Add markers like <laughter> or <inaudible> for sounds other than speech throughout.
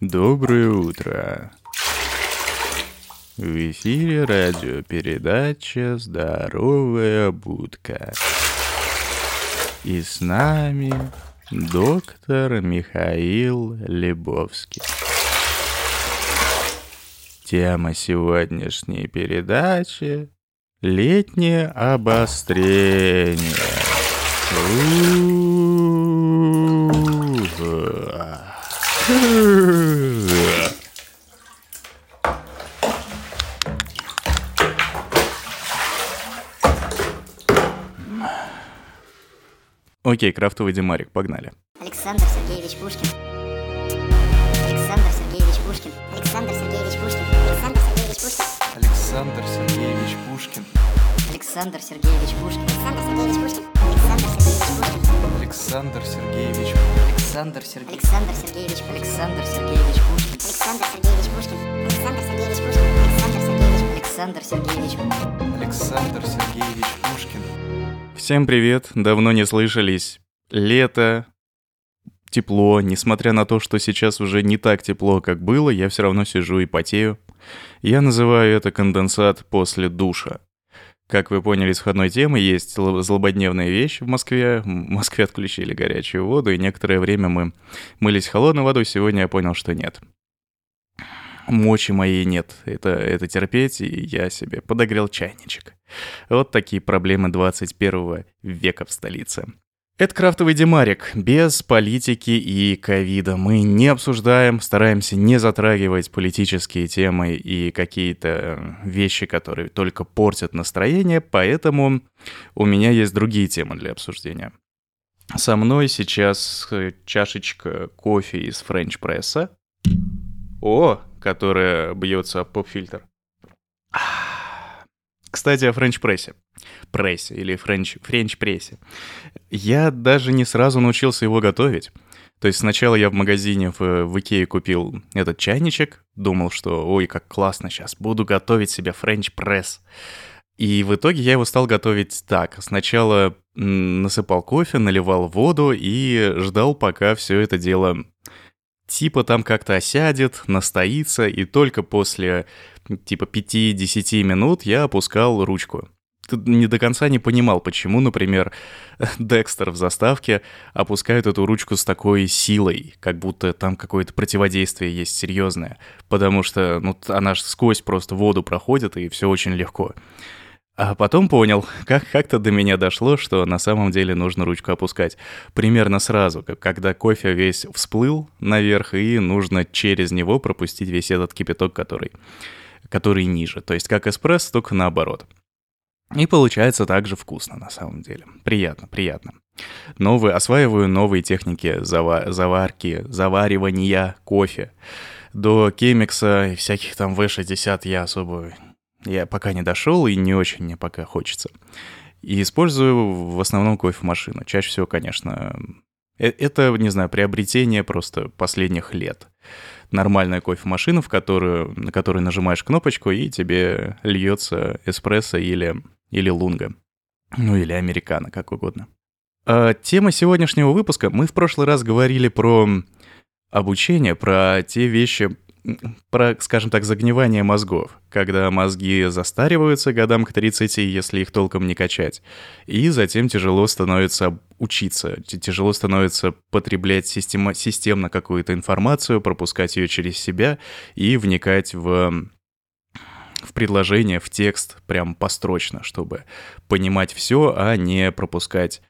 Доброе утро. В эфире радиопередача «Здоровая будка». И с нами доктор Михаил Лебовский. Тема сегодняшней передачи — летнее обострение. Окей, крафтовый демарик, погнали. Александр Сергеевич Пушкин. Александр Сергеевич Пушкин. Александр Сергеевич Пушкин. Александр Сергеевич Пушкин. Александр Сергеевич Пушкин. Александр Сергеевич Пушкин. Александр Сергеевич Пушкин. Александр Сергеевич. Александр Сергеевич Пушкин. Александр Сергеевич Пушкин. Александр Сергеевич Пушкин. Александр Сергеевич Пушкин. Александр Сергеевич Пушкин. Всем привет, давно не слышались. Лето, тепло, несмотря на то, что сейчас уже не так тепло, как было, я все равно сижу и потею. Я называю это конденсат после душа. Как вы поняли из входной темы, есть зло- злободневная вещь в Москве. В Москве отключили горячую воду, и некоторое время мы мылись холодной водой. Сегодня я понял, что нет. Мочи моей нет. Это, это терпеть, и я себе подогрел чайничек. Вот такие проблемы 21 века в столице. Это крафтовый демарик, без политики и ковида. Мы не обсуждаем, стараемся не затрагивать политические темы и какие-то вещи, которые только портят настроение, поэтому у меня есть другие темы для обсуждения. Со мной сейчас э, чашечка кофе из френч-пресса. О, которая бьется об поп-фильтр. <sighs> Кстати, о френч-прессе. Прессе или френч, френч-прессе. Я даже не сразу научился его готовить. То есть сначала я в магазине в, в Икее купил этот чайничек, думал, что ой, как классно, сейчас буду готовить себе френч-пресс. И в итоге я его стал готовить так. Сначала насыпал кофе, наливал воду и ждал, пока все это дело типа там как-то осядет, настоится, и только после типа 5-10 минут я опускал ручку. Не до конца не понимал, почему, например, <laughs> Декстер в заставке опускает эту ручку с такой силой, как будто там какое-то противодействие есть серьезное, потому что ну, она ж сквозь просто воду проходит, и все очень легко. А потом понял, как как-то до меня дошло, что на самом деле нужно ручку опускать примерно сразу, как когда кофе весь всплыл наверх, и нужно через него пропустить весь этот кипяток, который, который ниже. То есть как эспрессо, только наоборот. И получается также вкусно на самом деле. Приятно, приятно. Новые, осваиваю новые техники зава- заварки, заваривания кофе. До кемикса и всяких там V60 я особо я пока не дошел и не очень мне пока хочется. И использую в основном кофемашину. Чаще всего, конечно, э- это, не знаю, приобретение просто последних лет. Нормальная кофемашина, в которую, на которую нажимаешь кнопочку, и тебе льется эспрессо или, или лунга. Ну или американо, как угодно. А, тема сегодняшнего выпуска. Мы в прошлый раз говорили про обучение, про те вещи, про, скажем так, загнивание мозгов, когда мозги застариваются годам к 30, если их толком не качать, и затем тяжело становится учиться, тяжело становится потреблять система, системно какую-то информацию, пропускать ее через себя и вникать в в предложение, в текст прям построчно, чтобы понимать все, а не пропускать,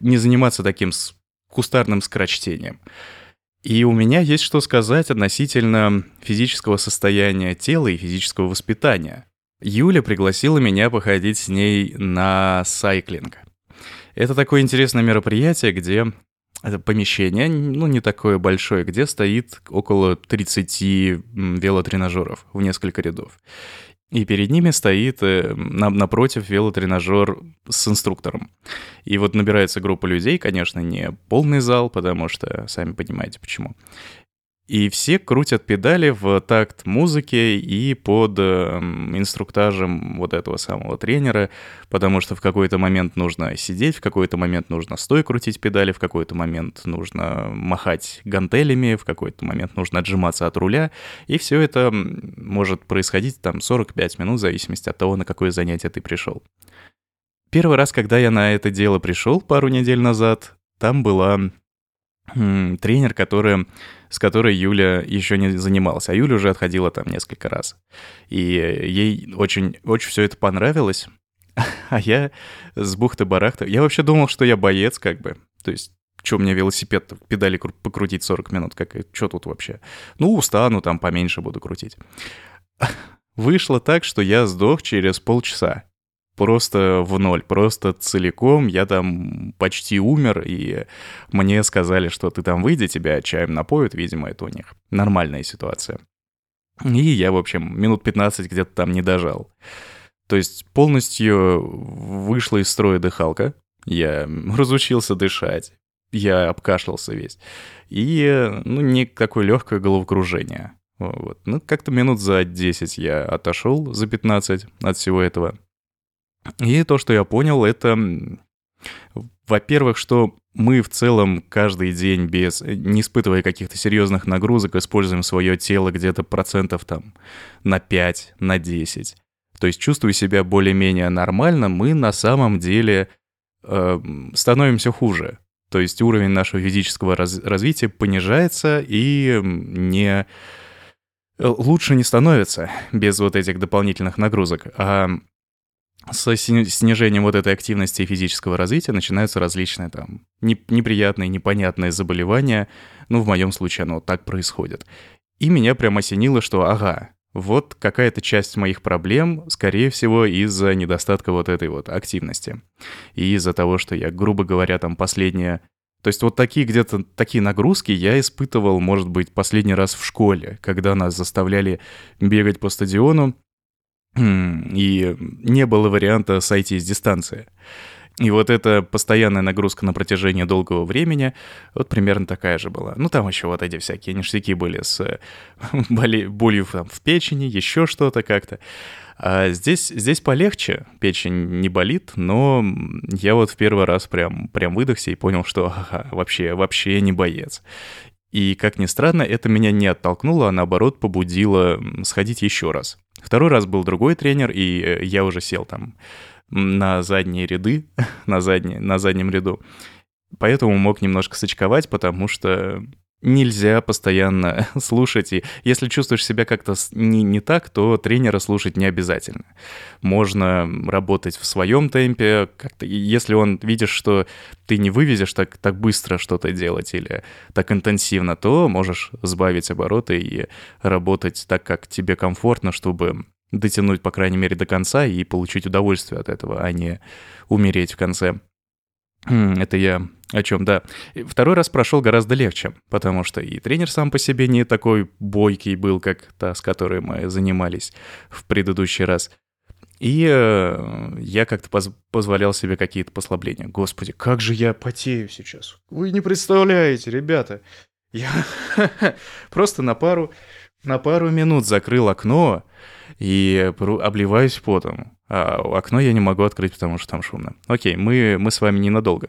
не заниматься таким кустарным скорочтением. И у меня есть что сказать относительно физического состояния тела и физического воспитания. Юля пригласила меня походить с ней на сайклинг. Это такое интересное мероприятие, где это помещение, ну, не такое большое, где стоит около 30 велотренажеров в несколько рядов. И перед ними стоит э, на, напротив велотренажер с инструктором. И вот набирается группа людей, конечно, не полный зал, потому что сами понимаете почему. И все крутят педали в такт музыки и под э, инструктажем вот этого самого тренера, потому что в какой-то момент нужно сидеть, в какой-то момент нужно стой крутить педали, в какой-то момент нужно махать гантелями, в какой-то момент нужно отжиматься от руля, и все это может происходить там 45 минут в зависимости от того, на какое занятие ты пришел. Первый раз, когда я на это дело пришел пару недель назад, там была тренер, который, с которой Юля еще не занималась, а Юля уже отходила там несколько раз. И ей очень, очень все это понравилось, <laughs> а я с бухты-барахта... Я вообще думал, что я боец как бы. То есть что мне велосипед педали покрутить 40 минут, как что тут вообще? Ну, устану, там поменьше буду крутить. <laughs> Вышло так, что я сдох через полчаса просто в ноль, просто целиком. Я там почти умер, и мне сказали, что ты там выйди, тебя чаем напоют, видимо, это у них нормальная ситуация. И я, в общем, минут 15 где-то там не дожал. То есть полностью вышла из строя дыхалка, я разучился дышать, я обкашлялся весь. И, ну, никакое легкое головокружение. Вот. Ну, как-то минут за 10 я отошел, за 15 от всего этого. И то, что я понял, это, во-первых, что мы в целом каждый день без, не испытывая каких-то серьезных нагрузок, используем свое тело где-то процентов там на 5, на 10. То есть чувствуя себя более-менее нормально, мы на самом деле э, становимся хуже. То есть уровень нашего физического раз- развития понижается и не лучше не становится без вот этих дополнительных нагрузок. А с снижением вот этой активности и физического развития начинаются различные там неприятные, непонятные заболевания. Ну, в моем случае оно так происходит. И меня прям осенило, что ага, вот какая-то часть моих проблем, скорее всего, из-за недостатка вот этой вот активности. И из-за того, что я, грубо говоря, там последние... То есть вот такие где-то такие нагрузки я испытывал, может быть, последний раз в школе, когда нас заставляли бегать по стадиону, и не было варианта сойти с дистанции. И вот эта постоянная нагрузка на протяжении долгого времени, вот примерно такая же была. Ну, там еще вот эти всякие ништяки были с <laughs> боли, болью там, в печени, еще что-то как-то. А здесь, здесь полегче, печень не болит, но я вот в первый раз прям, прям выдохся и понял, что ага, вообще, вообще не боец. И, как ни странно, это меня не оттолкнуло, а наоборот побудило сходить еще раз. Второй раз был другой тренер, и э, я уже сел там на задние ряды, <laughs> на, задние, на заднем ряду. Поэтому мог немножко сочковать, потому что нельзя постоянно <laughs> слушать. И если чувствуешь себя как-то не, не так, то тренера слушать не обязательно. Можно работать в своем темпе. Как-то, если он видишь, что ты не вывезешь так, так быстро что-то делать или так интенсивно, то можешь сбавить обороты и работать так, как тебе комфортно, чтобы дотянуть, по крайней мере, до конца и получить удовольствие от этого, а не умереть в конце. Это я о чем, да. Второй раз прошел гораздо легче, потому что и тренер сам по себе не такой бойкий был, как та, с которой мы занимались в предыдущий раз. И э, я как-то поз позволял себе какие-то послабления. Господи, как же я потею сейчас. Вы не представляете, ребята. Я <laughs> просто на пару, на пару минут закрыл окно и обливаюсь потом. А окно я не могу открыть, потому что там шумно. Окей, мы, мы с вами ненадолго.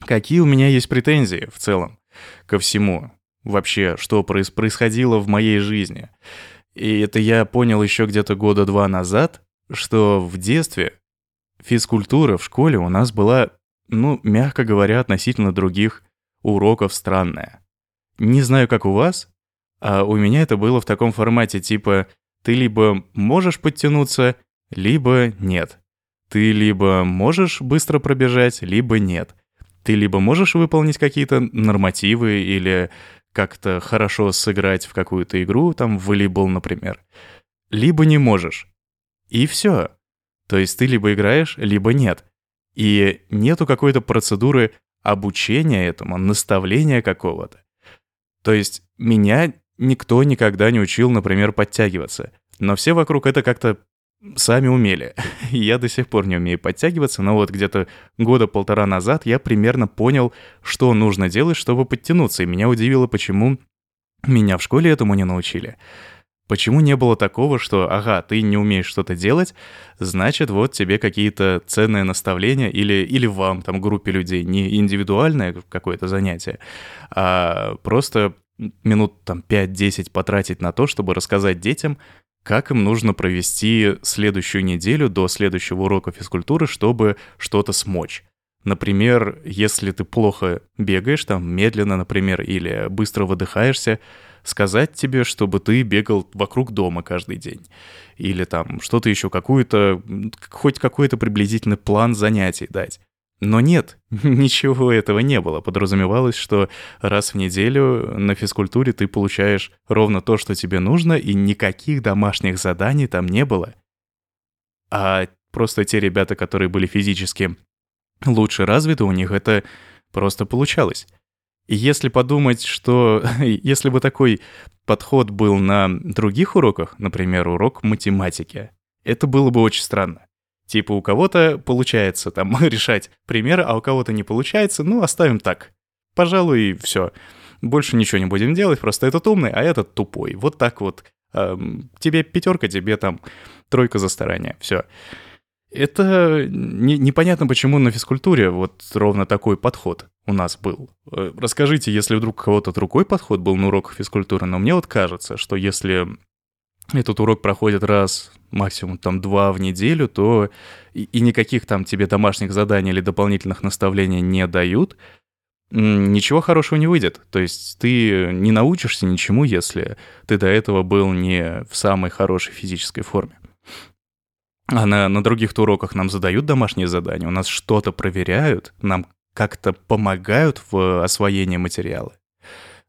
Какие у меня есть претензии в целом ко всему? Вообще, что проис происходило в моей жизни? И это я понял еще где-то года два назад, что в детстве физкультура в школе у нас была, ну, мягко говоря, относительно других уроков странная. Не знаю, как у вас, а у меня это было в таком формате, типа, ты либо можешь подтянуться, либо нет. Ты либо можешь быстро пробежать, либо нет. Ты либо можешь выполнить какие-то нормативы или как-то хорошо сыграть в какую-то игру, там в волейбол, например, либо не можешь. И все. То есть ты либо играешь, либо нет. И нету какой-то процедуры обучения этому, наставления какого-то. То есть меня никто никогда не учил, например, подтягиваться. Но все вокруг это как-то сами умели. <laughs> я до сих пор не умею подтягиваться, но вот где-то года полтора назад я примерно понял, что нужно делать, чтобы подтянуться. И меня удивило, почему Меня в школе этому не научили. Почему не было такого, что, ага, ты не умеешь что-то делать, значит, вот тебе какие-то ценные наставления или, или вам, там, группе людей, не индивидуальное какое-то занятие, а просто минут там 5-10 потратить на то, чтобы рассказать детям, как им нужно провести следующую неделю до следующего урока физкультуры, чтобы что-то смочь. Например, если ты плохо бегаешь, там медленно, например, или быстро выдыхаешься, сказать тебе, чтобы ты бегал вокруг дома каждый день. Или там что-то еще, какую-то, хоть какой-то приблизительный план занятий дать. Но нет, <laughs> ничего этого не было. Подразумевалось, что раз в неделю на физкультуре ты получаешь ровно то, что тебе нужно, и никаких домашних заданий там не было. А просто те ребята, которые были физически лучше развиты, у них это просто получалось. И если подумать, что <laughs> если бы такой подход был на других уроках, например, урок математики, это было бы очень странно. Типа у кого-то получается там <laughs> решать примеры, а у кого-то не получается, ну оставим так. Пожалуй, все. Больше ничего не будем делать, просто этот умный, а этот тупой. Вот так вот. Эм, тебе пятерка, тебе там тройка за старание. Все. Это не, непонятно, почему на физкультуре вот ровно такой подход у нас был. Э, расскажите, если вдруг у кого-то другой подход был на уроках физкультуры, но мне вот кажется, что если этот урок проходит раз, максимум там два в неделю, то и, и никаких там тебе домашних заданий или дополнительных наставлений не дают, ничего хорошего не выйдет. То есть ты не научишься ничему, если ты до этого был не в самой хорошей физической форме. А на, на других уроках нам задают домашние задания, у нас что-то проверяют, нам как-то помогают в освоении материала.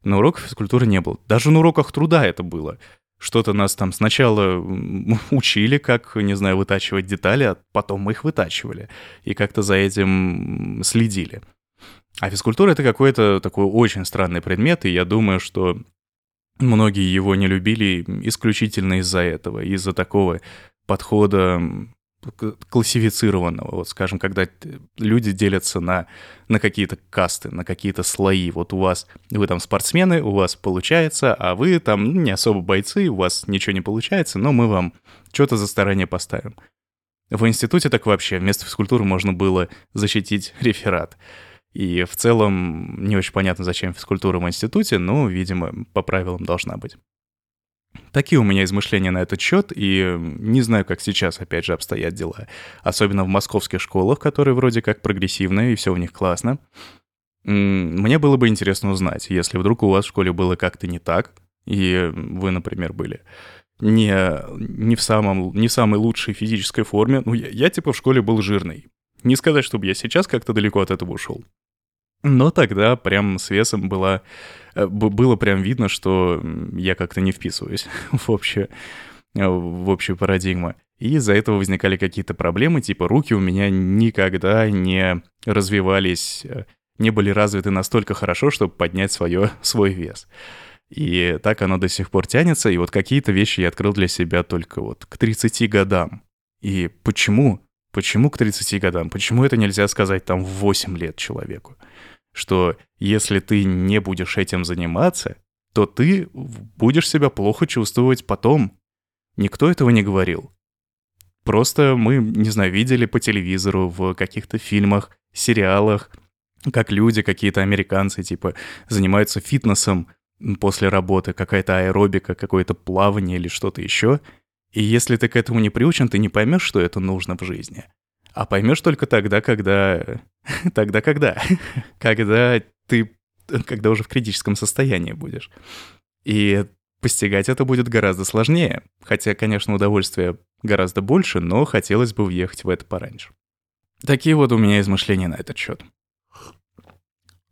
На уроках физкультуры не было. Даже на уроках труда это было. Что-то нас там сначала учили, как, не знаю, вытачивать детали, а потом мы их вытачивали. И как-то за этим следили. А физкультура — это какой-то такой очень странный предмет, и я думаю, что многие его не любили исключительно из-за этого, из-за такого подхода классифицированного, вот скажем, когда люди делятся на, на какие-то касты, на какие-то слои. Вот у вас, вы там спортсмены, у вас получается, а вы там ну, не особо бойцы, у вас ничего не получается, но мы вам что-то за старание поставим. В институте так вообще, вместо физкультуры можно было защитить <laughs> реферат. И в целом не очень понятно, зачем физкультура в институте, но, видимо, по правилам должна быть. Такие у меня измышления на этот счет, и не знаю, как сейчас, опять же, обстоят дела. Особенно в московских школах, которые вроде как прогрессивные, и все у них классно. Мне было бы интересно узнать, если вдруг у вас в школе было как-то не так, и вы, например, были не, не, в, самом, не в самой лучшей физической форме. Ну, я, я типа в школе был жирный. Не сказать, чтобы я сейчас как-то далеко от этого ушел. Но тогда прям с весом было, э, было прям видно, что я как-то не вписываюсь <laughs> в общую, э, в общую парадигму. И из-за этого возникали какие-то проблемы, типа руки у меня никогда не развивались, э, не были развиты настолько хорошо, чтобы поднять свое, <laughs> свой вес. И так оно до сих пор тянется, и вот какие-то вещи я открыл для себя только вот к 30 годам. И почему? Почему к 30 годам? Почему это нельзя сказать там в 8 лет человеку? Что если ты не будешь этим заниматься, то ты будешь себя плохо чувствовать потом. Никто этого не говорил. Просто мы, не знаю, видели по телевизору, в каких-то фильмах, сериалах, как люди, какие-то американцы, типа, занимаются фитнесом после работы, какая-то аэробика, какое-то плавание или что-то еще. И если ты к этому не приучен, ты не поймешь, что это нужно в жизни. А поймешь только тогда, когда... <laughs> Тогда когда? <laughs> Когда ты... Когда уже в критическом состоянии будешь. И постигать это будет гораздо сложнее. Хотя, конечно, удовольствия гораздо больше, но хотелось бы въехать в это пораньше. Такие вот у меня измышления на этот счет.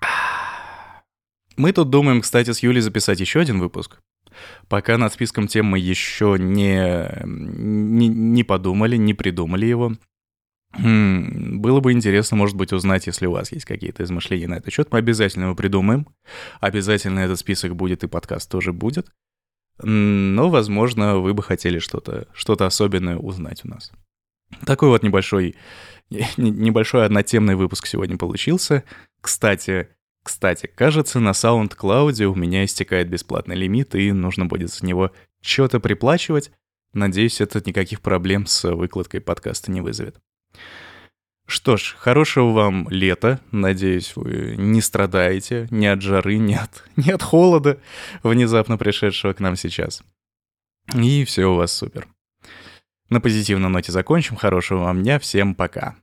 <sighs> Мы тут думаем, кстати, с Юлей записать еще один выпуск. Пока над списком тем мы еще не, не, не подумали, не придумали его. Хм, было бы интересно, может быть, узнать, если у вас есть какие-то измышления на этот счет. Мы обязательно его придумаем. Обязательно этот список будет, и подкаст тоже будет. Но, возможно, вы бы хотели что-то что особенное узнать у нас. Такой вот небольшой, небольшой однотемный выпуск сегодня получился. Кстати, Кстати, кажется, на SoundCloud у меня истекает бесплатный лимит, и нужно будет за него что-то приплачивать. Надеюсь, это никаких проблем с выкладкой подкаста не вызовет. Что ж, хорошего вам лета. Надеюсь, вы не страдаете ни от жары, ни от, <laughs> ни от холода, внезапно пришедшего к нам сейчас. И все у вас супер. На позитивной ноте закончим. Хорошего вам дня. Всем пока.